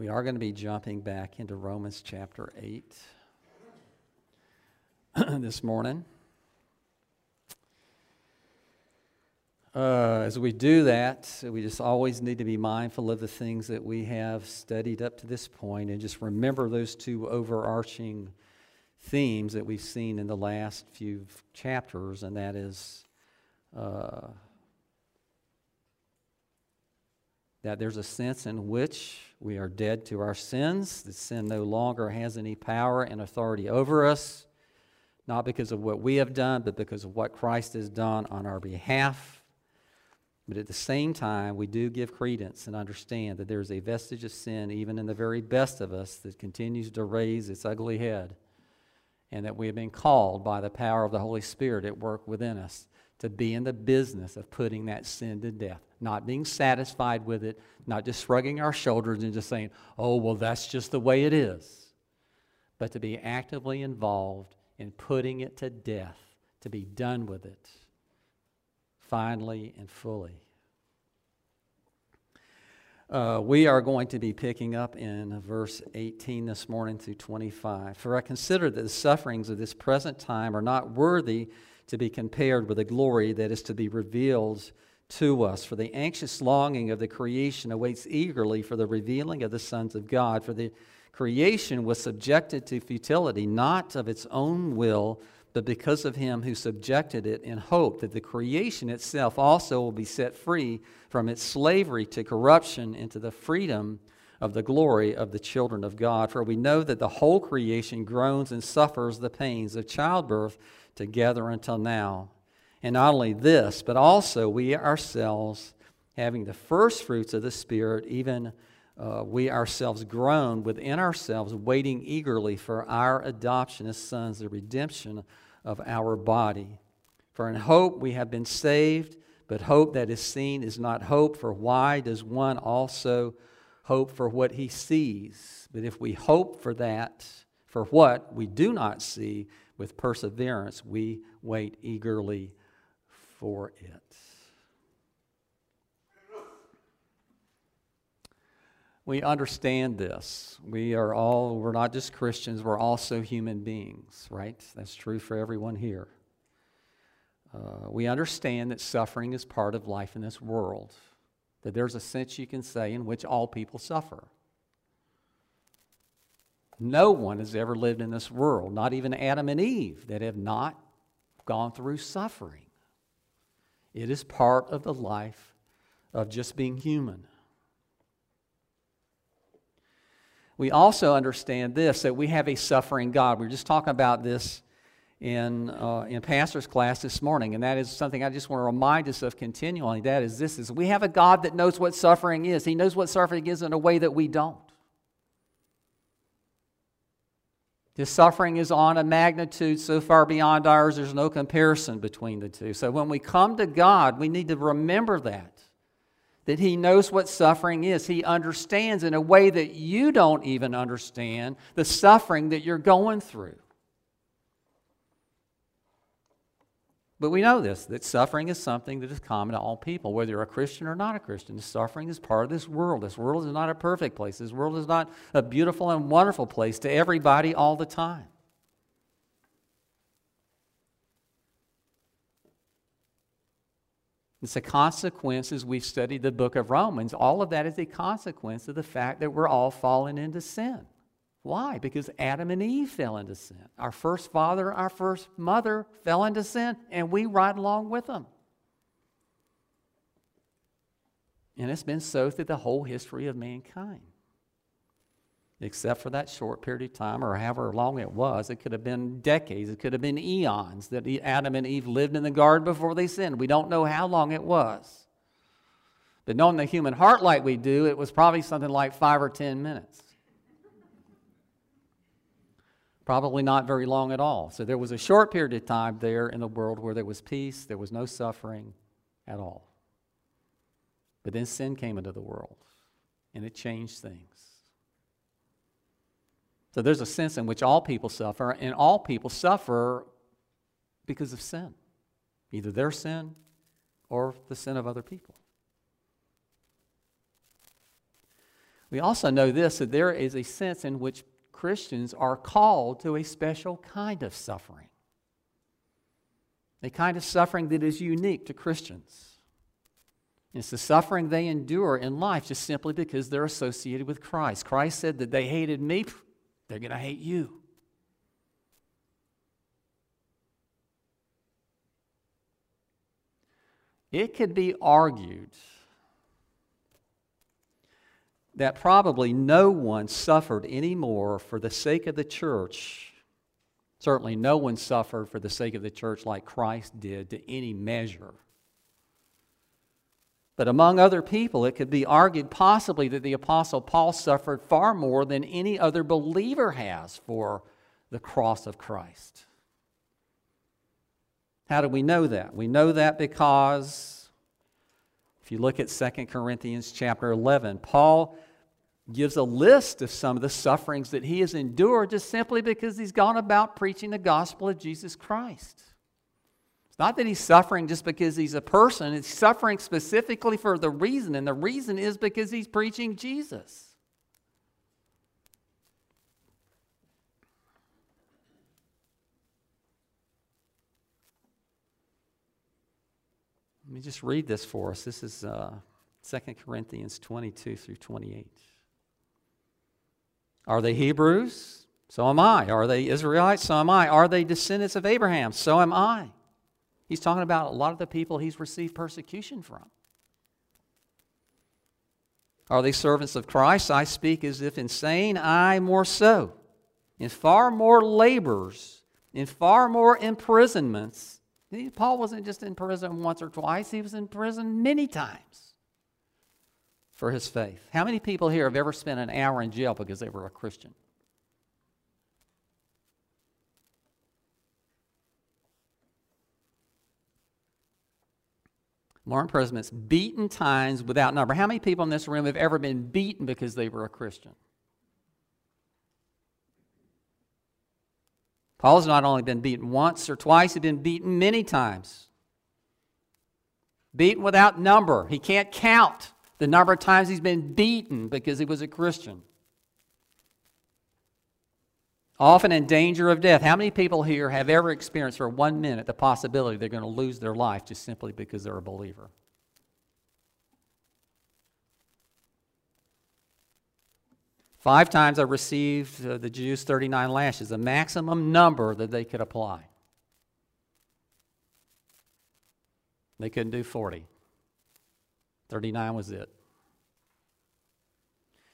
We are going to be jumping back into Romans chapter 8 this morning. Uh, as we do that, we just always need to be mindful of the things that we have studied up to this point and just remember those two overarching themes that we've seen in the last few chapters, and that is uh, that there's a sense in which we are dead to our sins, that sin no longer has any power and authority over us, not because of what we have done, but because of what Christ has done on our behalf. But at the same time, we do give credence and understand that there is a vestige of sin, even in the very best of us, that continues to raise its ugly head, and that we have been called by the power of the Holy Spirit at work within us to be in the business of putting that sin to death, not being satisfied with it, not just shrugging our shoulders and just saying, oh, well, that's just the way it is, but to be actively involved in putting it to death, to be done with it finally and fully. Uh, we are going to be picking up in verse 18 this morning through 25. For I consider that the sufferings of this present time are not worthy to be compared with the glory that is to be revealed to us. For the anxious longing of the creation awaits eagerly for the revealing of the sons of God. For the creation was subjected to futility, not of its own will but because of him who subjected it in hope that the creation itself also will be set free from its slavery to corruption into the freedom of the glory of the children of God. For we know that the whole creation groans and suffers the pains of childbirth together until now. And not only this, but also we ourselves, having the first fruits of the Spirit, even uh, we ourselves groan within ourselves, waiting eagerly for our adoption as sons, the redemption of our body. For in hope we have been saved, but hope that is seen is not hope. For why does one also hope for what he sees? But if we hope for that, for what we do not see, with perseverance we wait eagerly for it. we understand this. We are all, we're not just Christians, we're also human beings, right? That's true for everyone here. Uh, we understand that suffering is part of life in this world, that there's a sense you can say in which all people suffer. No one has ever lived in this world, not even Adam and Eve, that have not gone through suffering. It is part of the life of just being human. we also understand this that we have a suffering God. We were just talking about this in, uh, in pastor's class this morning, and that is something I just want to remind us of continually. That is this is we have a God that knows what suffering is. He knows what suffering is in a way that we don't. His suffering is on a magnitude so far beyond ours, there's no comparison between the two. So when we come to God, we need to remember that that He knows what suffering is. He understands in a way that you don't even understand the suffering that you're going through. But we know this that suffering is something that is common to all people, whether you're a Christian or not a Christian. Suffering is part of this world. This world is not a perfect place. This world is not a beautiful and wonderful place to everybody all the time. It's a consequence as we've studied the book of Romans. All of that is a consequence of the fact that we're all fallen into sin. Why? Because Adam and Eve fell into sin. Our first father, our first mother fell into sin, and we ride along with them. And it's been so through the whole history of mankind except for that short period of time or however long it was. It could have been decades, it could have been eons that Adam and Eve lived in the garden before they sinned. We don't know how long it was. But knowing the human heart like we do, it was probably something like five or ten minutes. Probably not very long at all. So there was a short period of time there in the world where there was peace, there was no suffering at all. But then sin came into the world and it changed things. So there's a sense in which all people suffer, and all people suffer because of sin either their sin or the sin of other people. We also know this that there is a sense in which Christians are called to a special kind of suffering, a kind of suffering that is unique to Christians. It's the suffering they endure in life just simply because they're associated with Christ. Christ said that they hated me, they're going to hate you. It could be argued that probably no one suffered any more for the sake of the church. Certainly, no one suffered for the sake of the church like Christ did to any measure. But among other people, it could be argued possibly that the Apostle Paul suffered far more than any other believer has for the cross of Christ. How do we know that? We know that because if you look at 2 Corinthians chapter 11, Paul gives a list of some of the sufferings that he has endured just simply because he's gone about preaching the gospel of Jesus Christ. It's not that he's suffering just because he's a person, he's suffering specifically for the reason, and the reason is because he's preaching Jesus. Let me just read this for us. This is uh, 2 Corinthians 22 through 28. Are they Hebrews? So am I. Are they Israelites? So am I. Are they descendants of Abraham? So am I. He's talking about a lot of the people he's received persecution from. Are they servants of Christ? I speak as if insane, I more so. In far more labors, in far more imprisonments. Paul wasn't just in prison once or twice, he was in prison many times for his faith. How many people here have ever spent an hour in jail because they were a Christian? more imprisonments, beaten times without number. How many people in this room have ever been beaten because they were a Christian? Paul's not only been beaten once or twice, he's been beaten many times. Beaten without number. He can't count the number of times he's been beaten because he was a Christian often in danger of death. How many people here have ever experienced for one minute the possibility they're going to lose their life just simply because they're a believer? Five times I received uh, the Jews 39 lashes, the maximum number that they could apply. They couldn't do 40. 39 was it.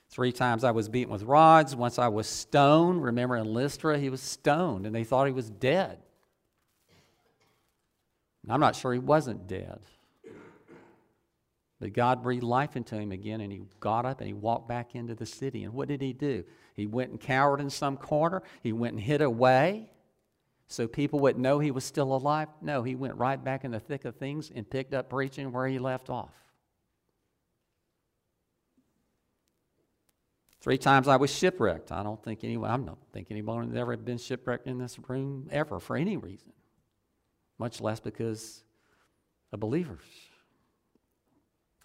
Three times I was beaten with rods. Once I was stoned. Remember in Lystra, he was stoned and they thought he was dead. I'm not sure he wasn't dead. But God breathed life into him again, and he got up and he walked back into the city. And what did he do? He went and cowered in some corner. He went and hid away so people would know he was still alive. No, he went right back in the thick of things and picked up preaching where he left off. Three times I was shipwrecked. I don't think anyone, I don't think anyone has ever been shipwrecked in this room ever for any reason, much less because of believers.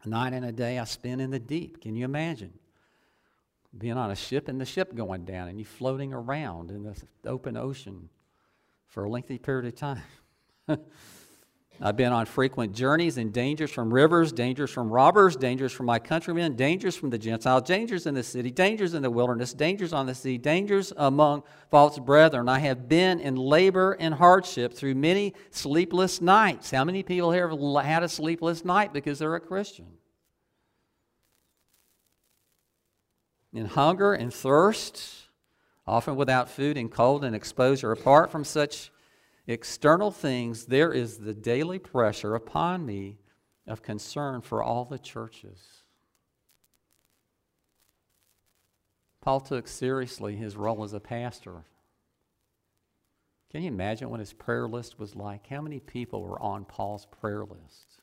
A night and a day I spent in the deep. Can you imagine? Being on a ship and the ship going down and you floating around in the open ocean for a lengthy period of time. I've been on frequent journeys and dangers from rivers, dangers from robbers, dangers from my countrymen, dangers from the Gentiles, dangers in the city, dangers in the wilderness, dangers on the sea, dangers among false brethren. I have been in labor and hardship through many sleepless nights. How many people here have had a sleepless night because they're a Christian? In hunger and thirst, often without food and cold and exposure. Apart from such external things, there is the daily pressure upon me of concern for all the churches. Paul took seriously his role as a pastor. Can you imagine what his prayer list was like? How many people were on Paul's prayer list?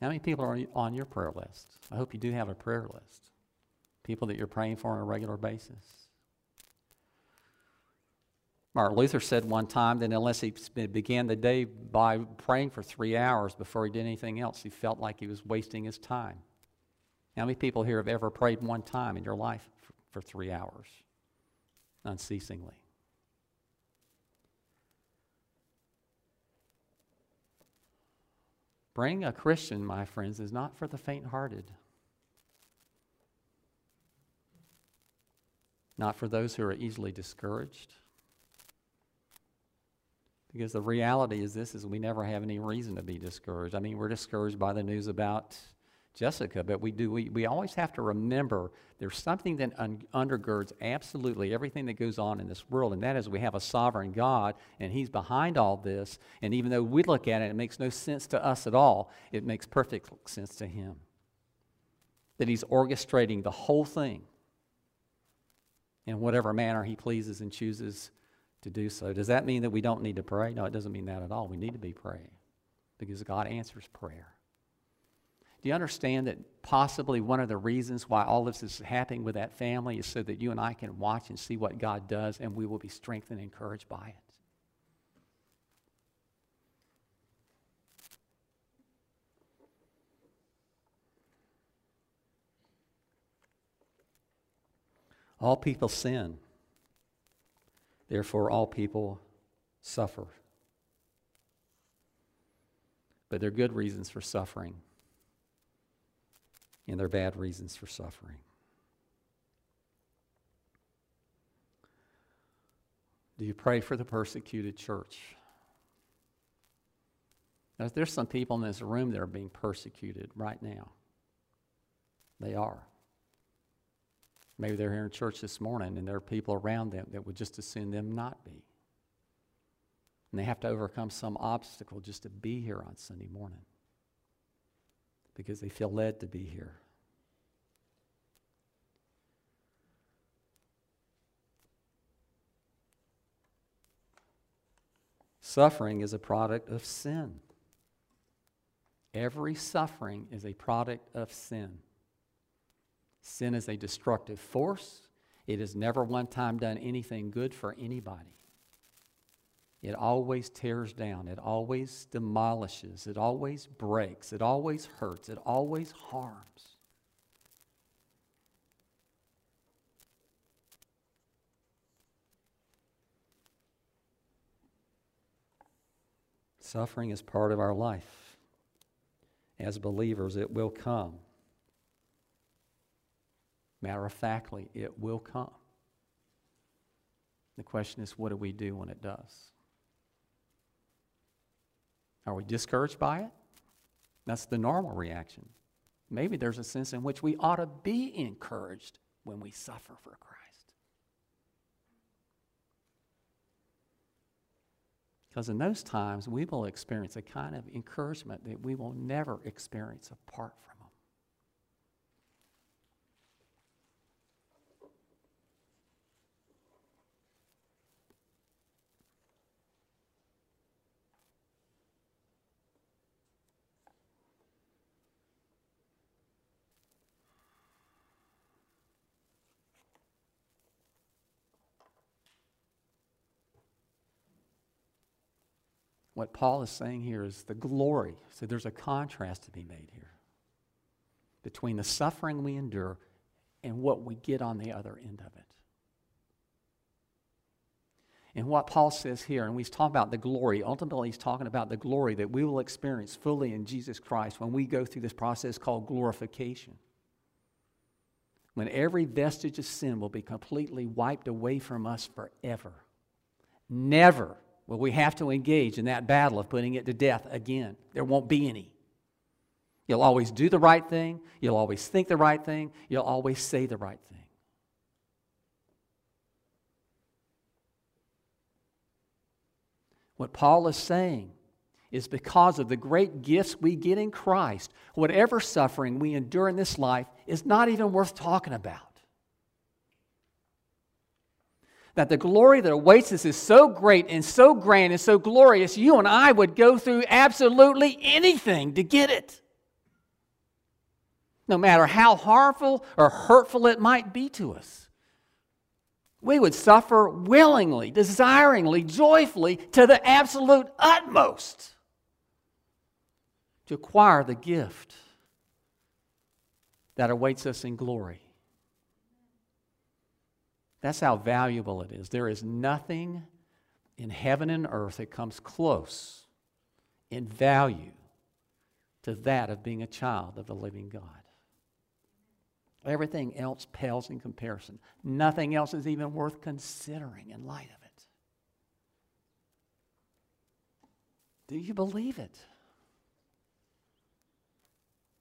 How many people are on your prayer list? I hope you do have a prayer list. People that you're praying for on a regular basis. Martin Luther said one time that unless he began the day by praying for three hours before he did anything else, he felt like he was wasting his time. How many people here have ever prayed one time in your life for, three hours unceasingly? Being a Christian, my friends, is not for the faint hearted. Not for those who are easily discouraged. Because the reality is this is we never have any reason to be discouraged. I mean, we're discouraged by the news about Jessica, but we do we, we always have to remember there's something that un- undergirds absolutely everything that goes on in this world, and that is we have a sovereign God, and He's behind all this. And even though we look at it, it makes no sense to us at all. It makes perfect sense to Him. That He's orchestrating the whole thing in whatever manner He pleases and chooses to do so. Does that mean that we don't need to pray? No, it doesn't mean that at all. We need to be praying because God answers prayer. Do you understand that possibly one of the reasons why all this is happening with that family is so that you and I can watch and see what God does and we will be strengthened and encouraged by it? All people sin. Therefore, all people suffer. But there are good reasons for suffering and there are bad reasons for suffering. Do you pray for the persecuted church? Now, there's some people in this room that are being persecuted right now. They are. Maybe they're here in church this morning and there are people around them that would just as soon them not be. And they have to overcome some obstacle just to be here on Sunday morning because they feel led to be here. Suffering is a product of sin. Every suffering is a product of sin. Sin is a destructive force. It has never one time done anything good for anybody. It always tears down, it always demolishes, it always breaks, it always hurts, it always harms. Suffering is part of our life. As believers, it will come. Matter of factly, it will come. The question is, what do we do when it does? Are we discouraged by it? That's the normal reaction. Maybe there's a sense in which we ought to be encouraged when we suffer for Christ. Because in those times, we will experience a kind of encouragement that we will never experience apart from What Paul is saying here is the glory. So there's a contrast to be made here between the suffering we endure and what we get on the other end of it. And what Paul says here, and he's talking about the glory, ultimately, he's talking about the glory that we will experience fully in Jesus Christ when we go through this process called glorification. When every vestige of sin will be completely wiped away from us forever. Never well, we have to engage in that battle of putting it to death again. There won't be any. You'll always do the right thing. You'll always think the right thing. You'll always say the right thing. What Paul is saying is because of the great gifts we get in Christ, whatever suffering we endure in this life is not even worth talking about that the glory that awaits us is so great and so grand and so glorious, you and I would go through absolutely anything to get it. No matter how harmful or hurtful it might be to us. We would suffer willingly, desiringly, joyfully, to the absolute utmost to acquire the gift that awaits us in glory. That's how valuable it is. There is nothing in heaven and earth that comes close in value to that of being a child of the living God. Everything else pales in comparison. Nothing else is even worth considering in light of it. Do you believe it?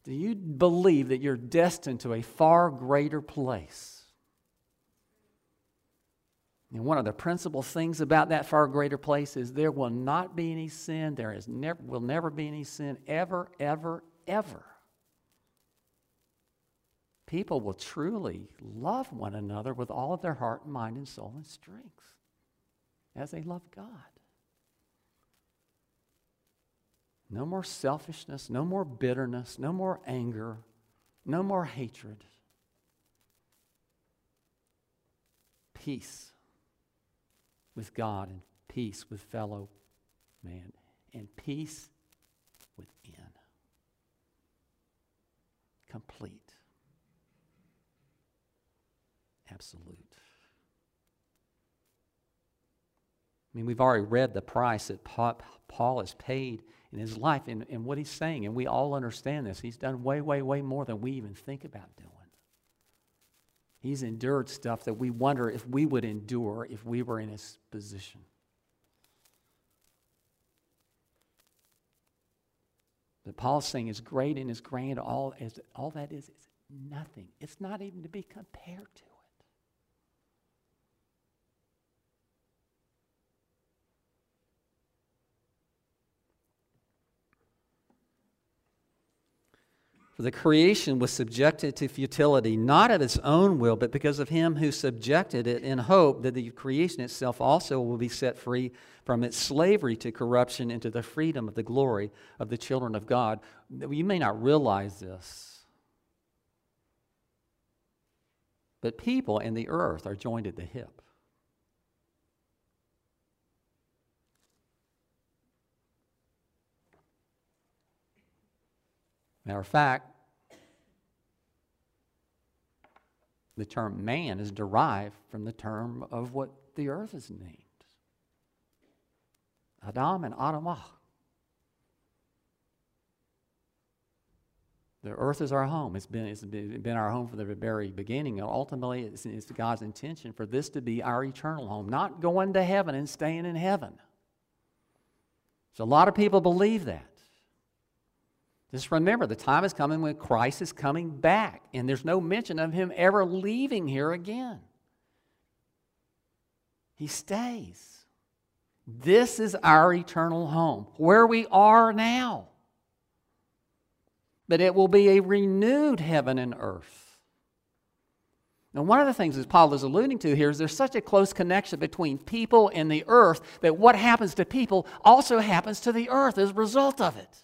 Do you believe that you're destined to a far greater place? And one of the principal things about that far greater place is there will not be any sin. There is never, will never be any sin ever, ever, ever. People will truly love one another with all of their heart, and mind, and soul and strength as they love God. No more selfishness, no more bitterness, no more anger, no more hatred. Peace with God and peace with fellow man and peace within. Complete. Absolute. I mean, we've already read the price that Paul has paid in his life and, and what he's saying, and we all understand this. He's done way, way, way more than we even think about doing. He's endured stuff that we wonder if we would endure if we were in his position. But Paul's saying is great and is grand, all, as, all that is is nothing. It's not even to be compared to. The creation was subjected to futility, not of its own will, but because of him who subjected it in hope that the creation itself also will be set free from its slavery to corruption into the freedom of the glory of the children of God. You may not realize this, but people and the earth are joined at the hip. Matter of fact, the term man is derived from the term of what the earth is named Adam and Adamah. The earth is our home. It's been, it's been our home from the very beginning. And ultimately, it's, it's God's intention for this to be our eternal home, not going to heaven and staying in heaven. So, a lot of people believe that. Just remember, the time is coming when Christ is coming back, and there's no mention of him ever leaving here again. He stays. This is our eternal home, where we are now. But it will be a renewed heaven and earth. Now, one of the things that Paul is alluding to here is there's such a close connection between people and the earth that what happens to people also happens to the earth as a result of it.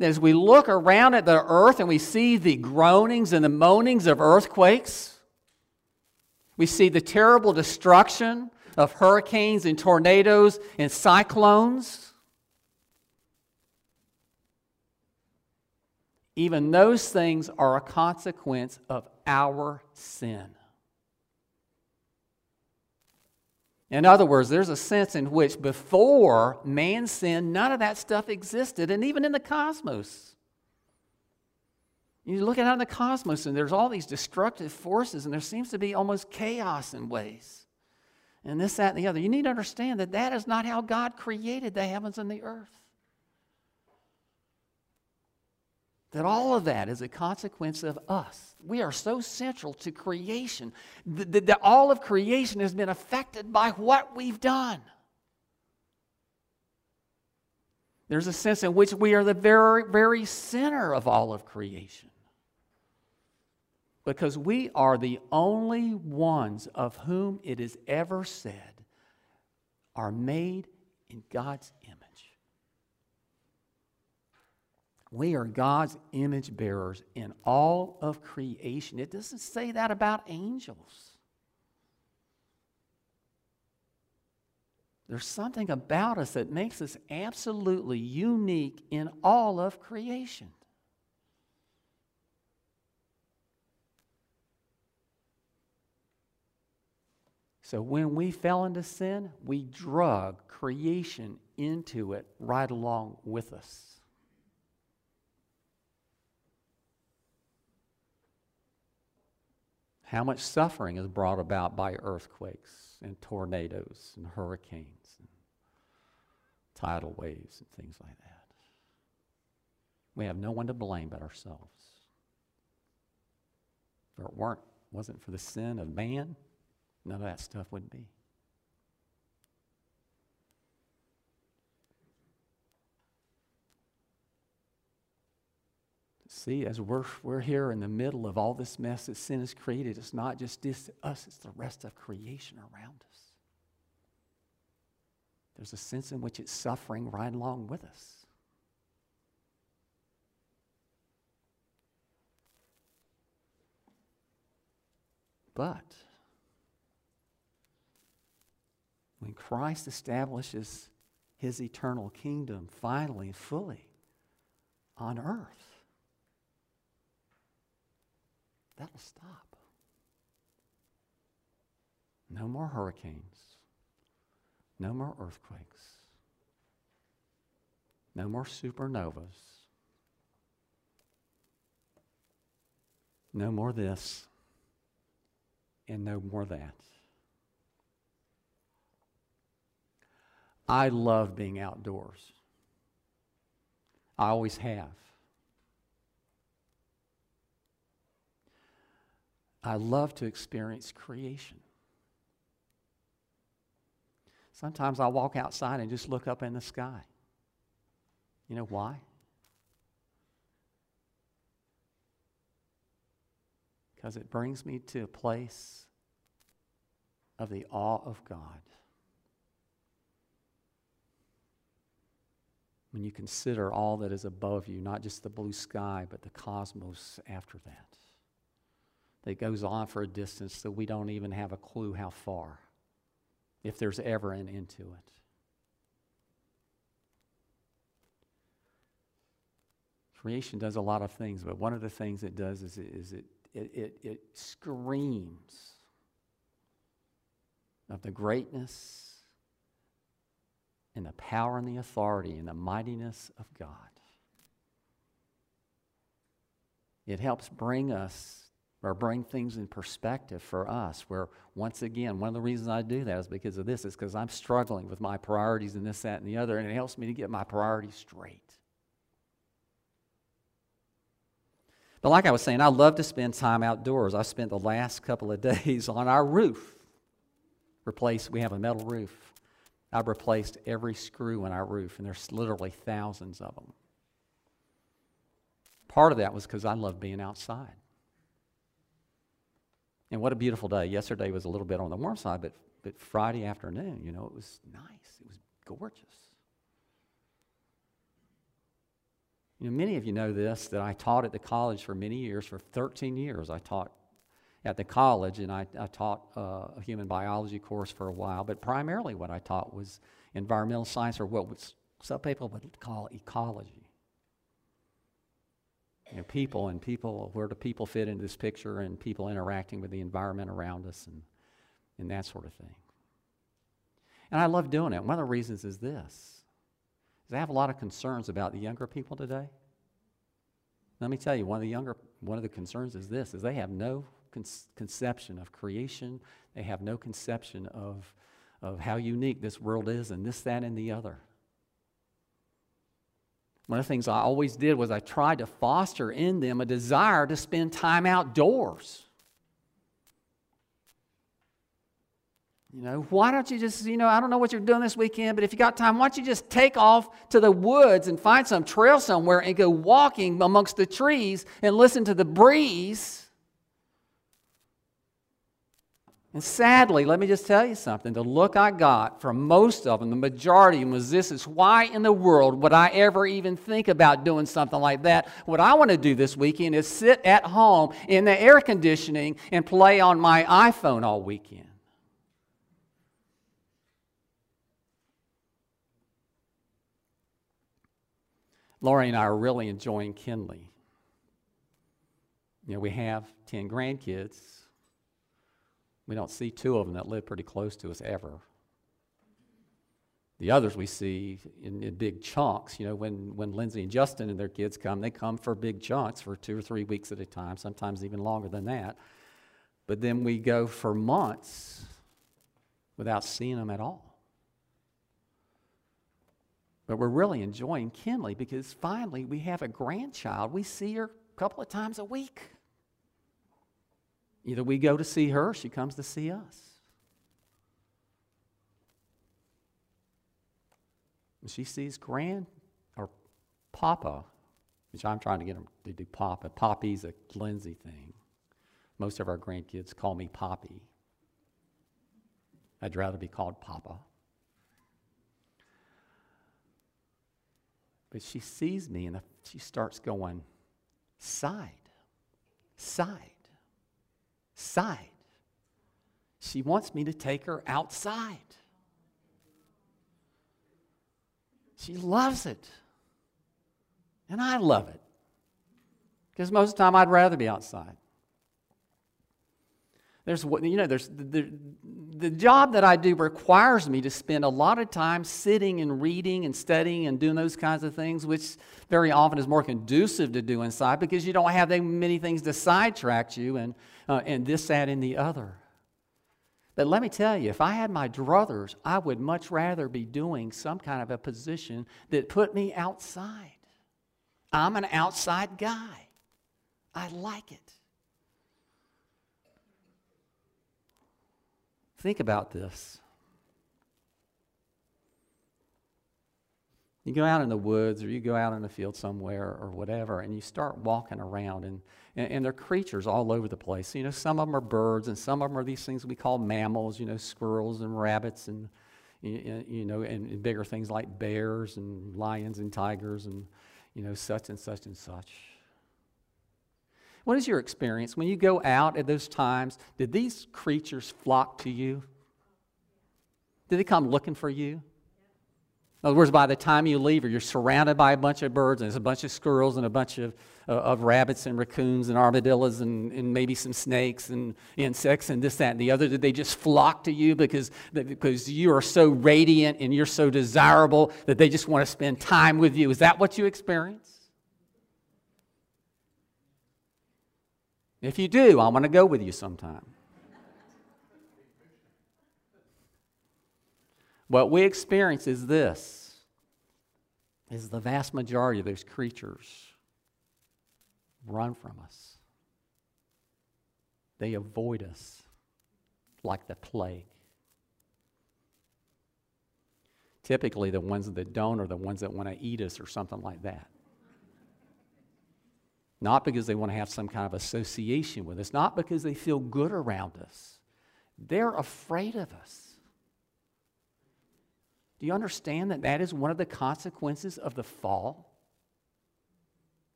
As we look around at the earth and we see the groanings and the moanings of earthquakes, we see the terrible destruction of hurricanes and tornadoes and cyclones. Even those things are a consequence of our sin. In other words, there's a sense in which before man sinned, none of that stuff existed, and even in the cosmos. You look out in the cosmos, and there's all these destructive forces, and there seems to be almost chaos in ways. And this, that, and the other. You need to understand that that is not how God created the heavens and the earth. That all of that is a consequence of us. We are so central to creation. That, all of creation has been affected by what we've done. There's a sense in which we are the very, very center of all of creation. Because we are the only ones of whom it is ever said are made in God's image. We are God's image bearers in all of creation. It doesn't say that about angels. There's something about us that makes us absolutely unique in all of creation. So when we fell into sin, we drug creation into it right along with us. How much suffering is brought about by earthquakes and tornadoes and hurricanes and tidal waves and things like that. We have no one to blame but ourselves. If it weren't, wasn't for the sin of man, none of that stuff would be. See, as we're, we're here in the middle of all this mess that sin has created, it's not just this, us, it's the rest of creation around us. There's a sense in which it's suffering right along with us. But when Christ establishes his eternal kingdom finally fully on earth, That'll stop. No more hurricanes. No more earthquakes. No more supernovas. No more this. And no more that. I love being outdoors. I always have. I love to experience creation. Sometimes I'll walk outside and just look up in the sky. You know why? Because it brings me to a place of the awe of God. When you consider all that is above you, not just the blue sky, but the cosmos after that that goes on for a distance that we don't even have a clue how far, if there's ever an end to it. Creation does a lot of things, but one of the things it does is it, is it, it, it, it screams of the greatness and the power and the authority and the mightiness of God. It helps bring us or bring things in perspective for us. Where, once again, one of the reasons I do that is because of this, is because I'm struggling with my priorities and this, that, and the other, and it helps me to get my priorities straight. But like I was saying, I love to spend time outdoors. I spent the last couple of days on our roof. Replace, we have a metal roof. I've replaced every screw in our roof, and there's literally thousands of them. Part of that was because I love being outside. And what a beautiful day. Yesterday was a little bit on the warm side, but, but Friday afternoon, you know, it was nice. It was gorgeous. You know, many of you know this that I taught at the college for many years. For 13 years, I taught at the college, and I, I taught uh, a human biology course for a while. But primarily, what I taught was environmental science, or what some people would call ecology you know, people and people, where do people fit into this picture and people interacting with the environment around us and, and that sort of thing. And I love doing it. One of the reasons is this, is I have a lot of concerns about the younger people today. Let me tell you, one of the younger, one of the concerns is this, is they have no con- conception of creation. They have no conception of, of how unique this world is and this, that, and the other. One of the things I always did was I tried to foster in them a desire to spend time outdoors. You know, why don't you just, you know, I don't know what you're doing this weekend, but if you got time, why don't you just take off to the woods and find some trail somewhere and go walking amongst the trees and listen to the breeze? And sadly, let me just tell you something. The look I got from most of them, the majority of them, was this is why in the world would I ever even think about doing something like that? What I want to do this weekend is sit at home in the air conditioning and play on my iPhone all weekend. Lori and I are really enjoying Kinley. You know, we have 10 grandkids We don't see two of them that live pretty close to us ever. The others we see in, in, big chunks. You know, when, when Lindsay and Justin and their kids come, they come for big chunks for two or three weeks at a time, sometimes even longer than that. But then we go for months without seeing them at all. But we're really enjoying Kinley because finally we have a grandchild. We see her a couple of times a week. Either we go to see her, she comes to see us. And she sees grand or Papa, which I'm trying to get them to do Papa. Poppy's a Lindsay thing. Most of our grandkids call me Poppy. I'd rather be called Papa. But she sees me and she starts going, side, side, side. She wants me to take her outside. She loves it. And I love it. Because most of the time I'd rather be outside. There's, you know, there's the, the job that I do requires me to spend a lot of time sitting and reading and studying and doing those kinds of things, which very often is more conducive to do inside because you don't have that many things to sidetrack you and, uh, and this, that, and the other. But let me tell you, if I had my druthers, I would much rather be doing some kind of a position that put me outside. I'm an outside guy. I like it. Think about this. You go out in the woods or you go out in the field somewhere or whatever, and you start walking around, and, and, and there are creatures all over the place. You know, some of them are birds, and some of them are these things we call mammals, you know, squirrels and rabbits, and, you know, and, and bigger things like bears and lions and tigers, and, you know, such and such and such. What is your experience when you go out at those times? Did these creatures flock to you? Did they come looking for you? In other words, by the time you leave, or you're surrounded by a bunch of birds, and there's a bunch of squirrels, and a bunch of, uh, of rabbits, and raccoons, and armadillos, and, and maybe some snakes, and insects, and this, that, and the other. Did they just flock to you because, because you are so radiant and you're so desirable that they just want to spend time with you? Is that what you experience? If you do, I want to go with you sometime. what we experience is this is the vast majority of those creatures run from us. They avoid us like the plague. Typically, the ones that don't are the ones that want to eat us or something like that. Not because they want to have some kind of association with us, not because they feel good around us. They're afraid of us. Do you understand that that is one of the consequences of the fall?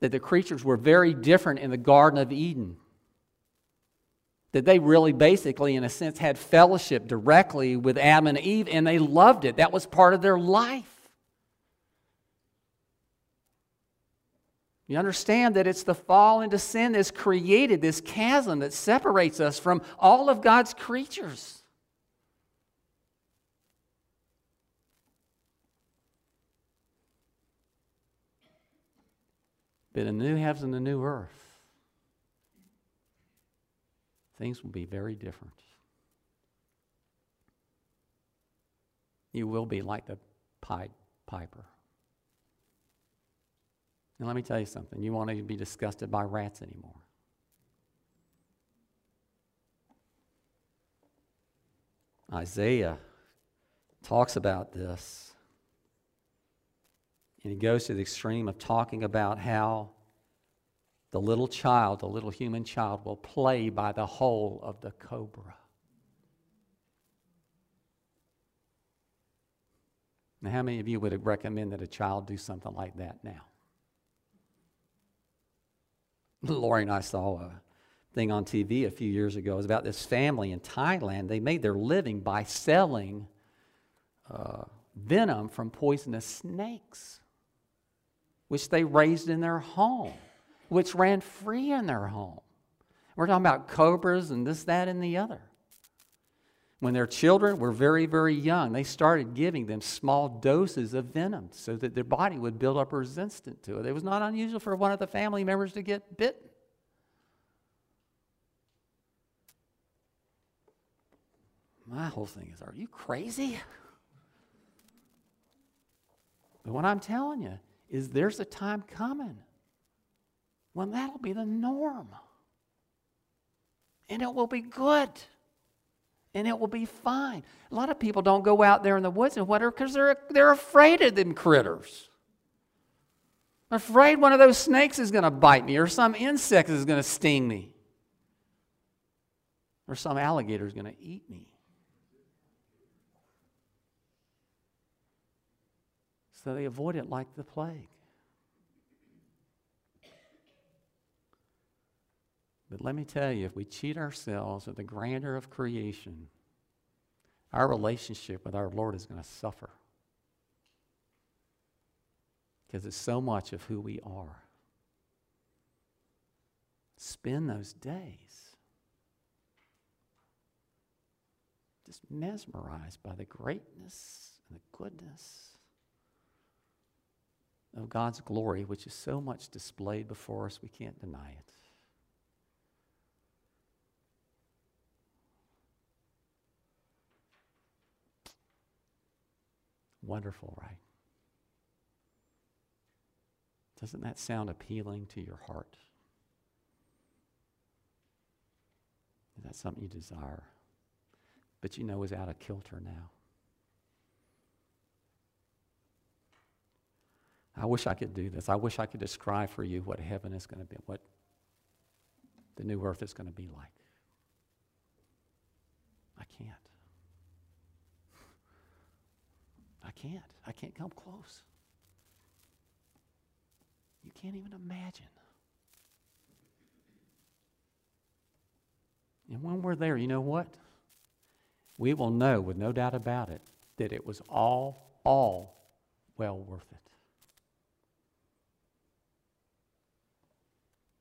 That the creatures were very different in the Garden of Eden. That they really basically, in a sense, had fellowship directly with Adam and Eve, and they loved it. That was part of their life. You understand that it's the fall into sin that's created this chasm that separates us from all of God's creatures. But the new heavens and the new earth, things will be very different. You will be like the Pied Piper. And let me tell you something you won't even be disgusted by rats anymore. Isaiah talks about this. And he goes to the extreme of talking about how the little child, the little human child, will play by the hole of the cobra. Now, how many of you would recommend that a child do something like that now? Lori and I saw a thing on TV a few years ago. It was about this family in Thailand. They made their living by selling uh, venom from poisonous snakes, which they raised in their home, which ran free in their home. We're talking about cobras and this, that, and the other. When their children were very, very young, they started giving them small doses of venom so that their body would build up resistance to it. It was not unusual for one of the family members to get bitten. My whole thing is, are you crazy? But what I'm telling you is there's a time coming when that'll be the norm. And it will be good. And it will be fine. A lot of people don't go out there in the woods and whatever because they're, they're afraid of them critters. afraid one of those snakes is going to bite me or some insect is going to sting me or some alligator is going to eat me. So they avoid it like the plague. But let me tell you, if we cheat ourselves of the grandeur of creation, our relationship with our Lord is going to suffer. Because it's so much of who we are. Spend those days just mesmerized by the greatness and the goodness of God's glory, which is so much displayed before us, we can't deny it. Wonderful, right? Doesn't that sound appealing to your heart? Is that something you desire? But you know is out of kilter now. I wish I could do this. I wish I could describe for you what heaven is going to be, what the new earth is going to be like. I can't. I can't. I can't come close. You can't even imagine. And when we're there, you know what? We will know with no doubt about it that it was all, all well worth it.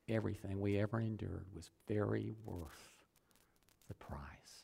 everything we ever endured was very worth the price.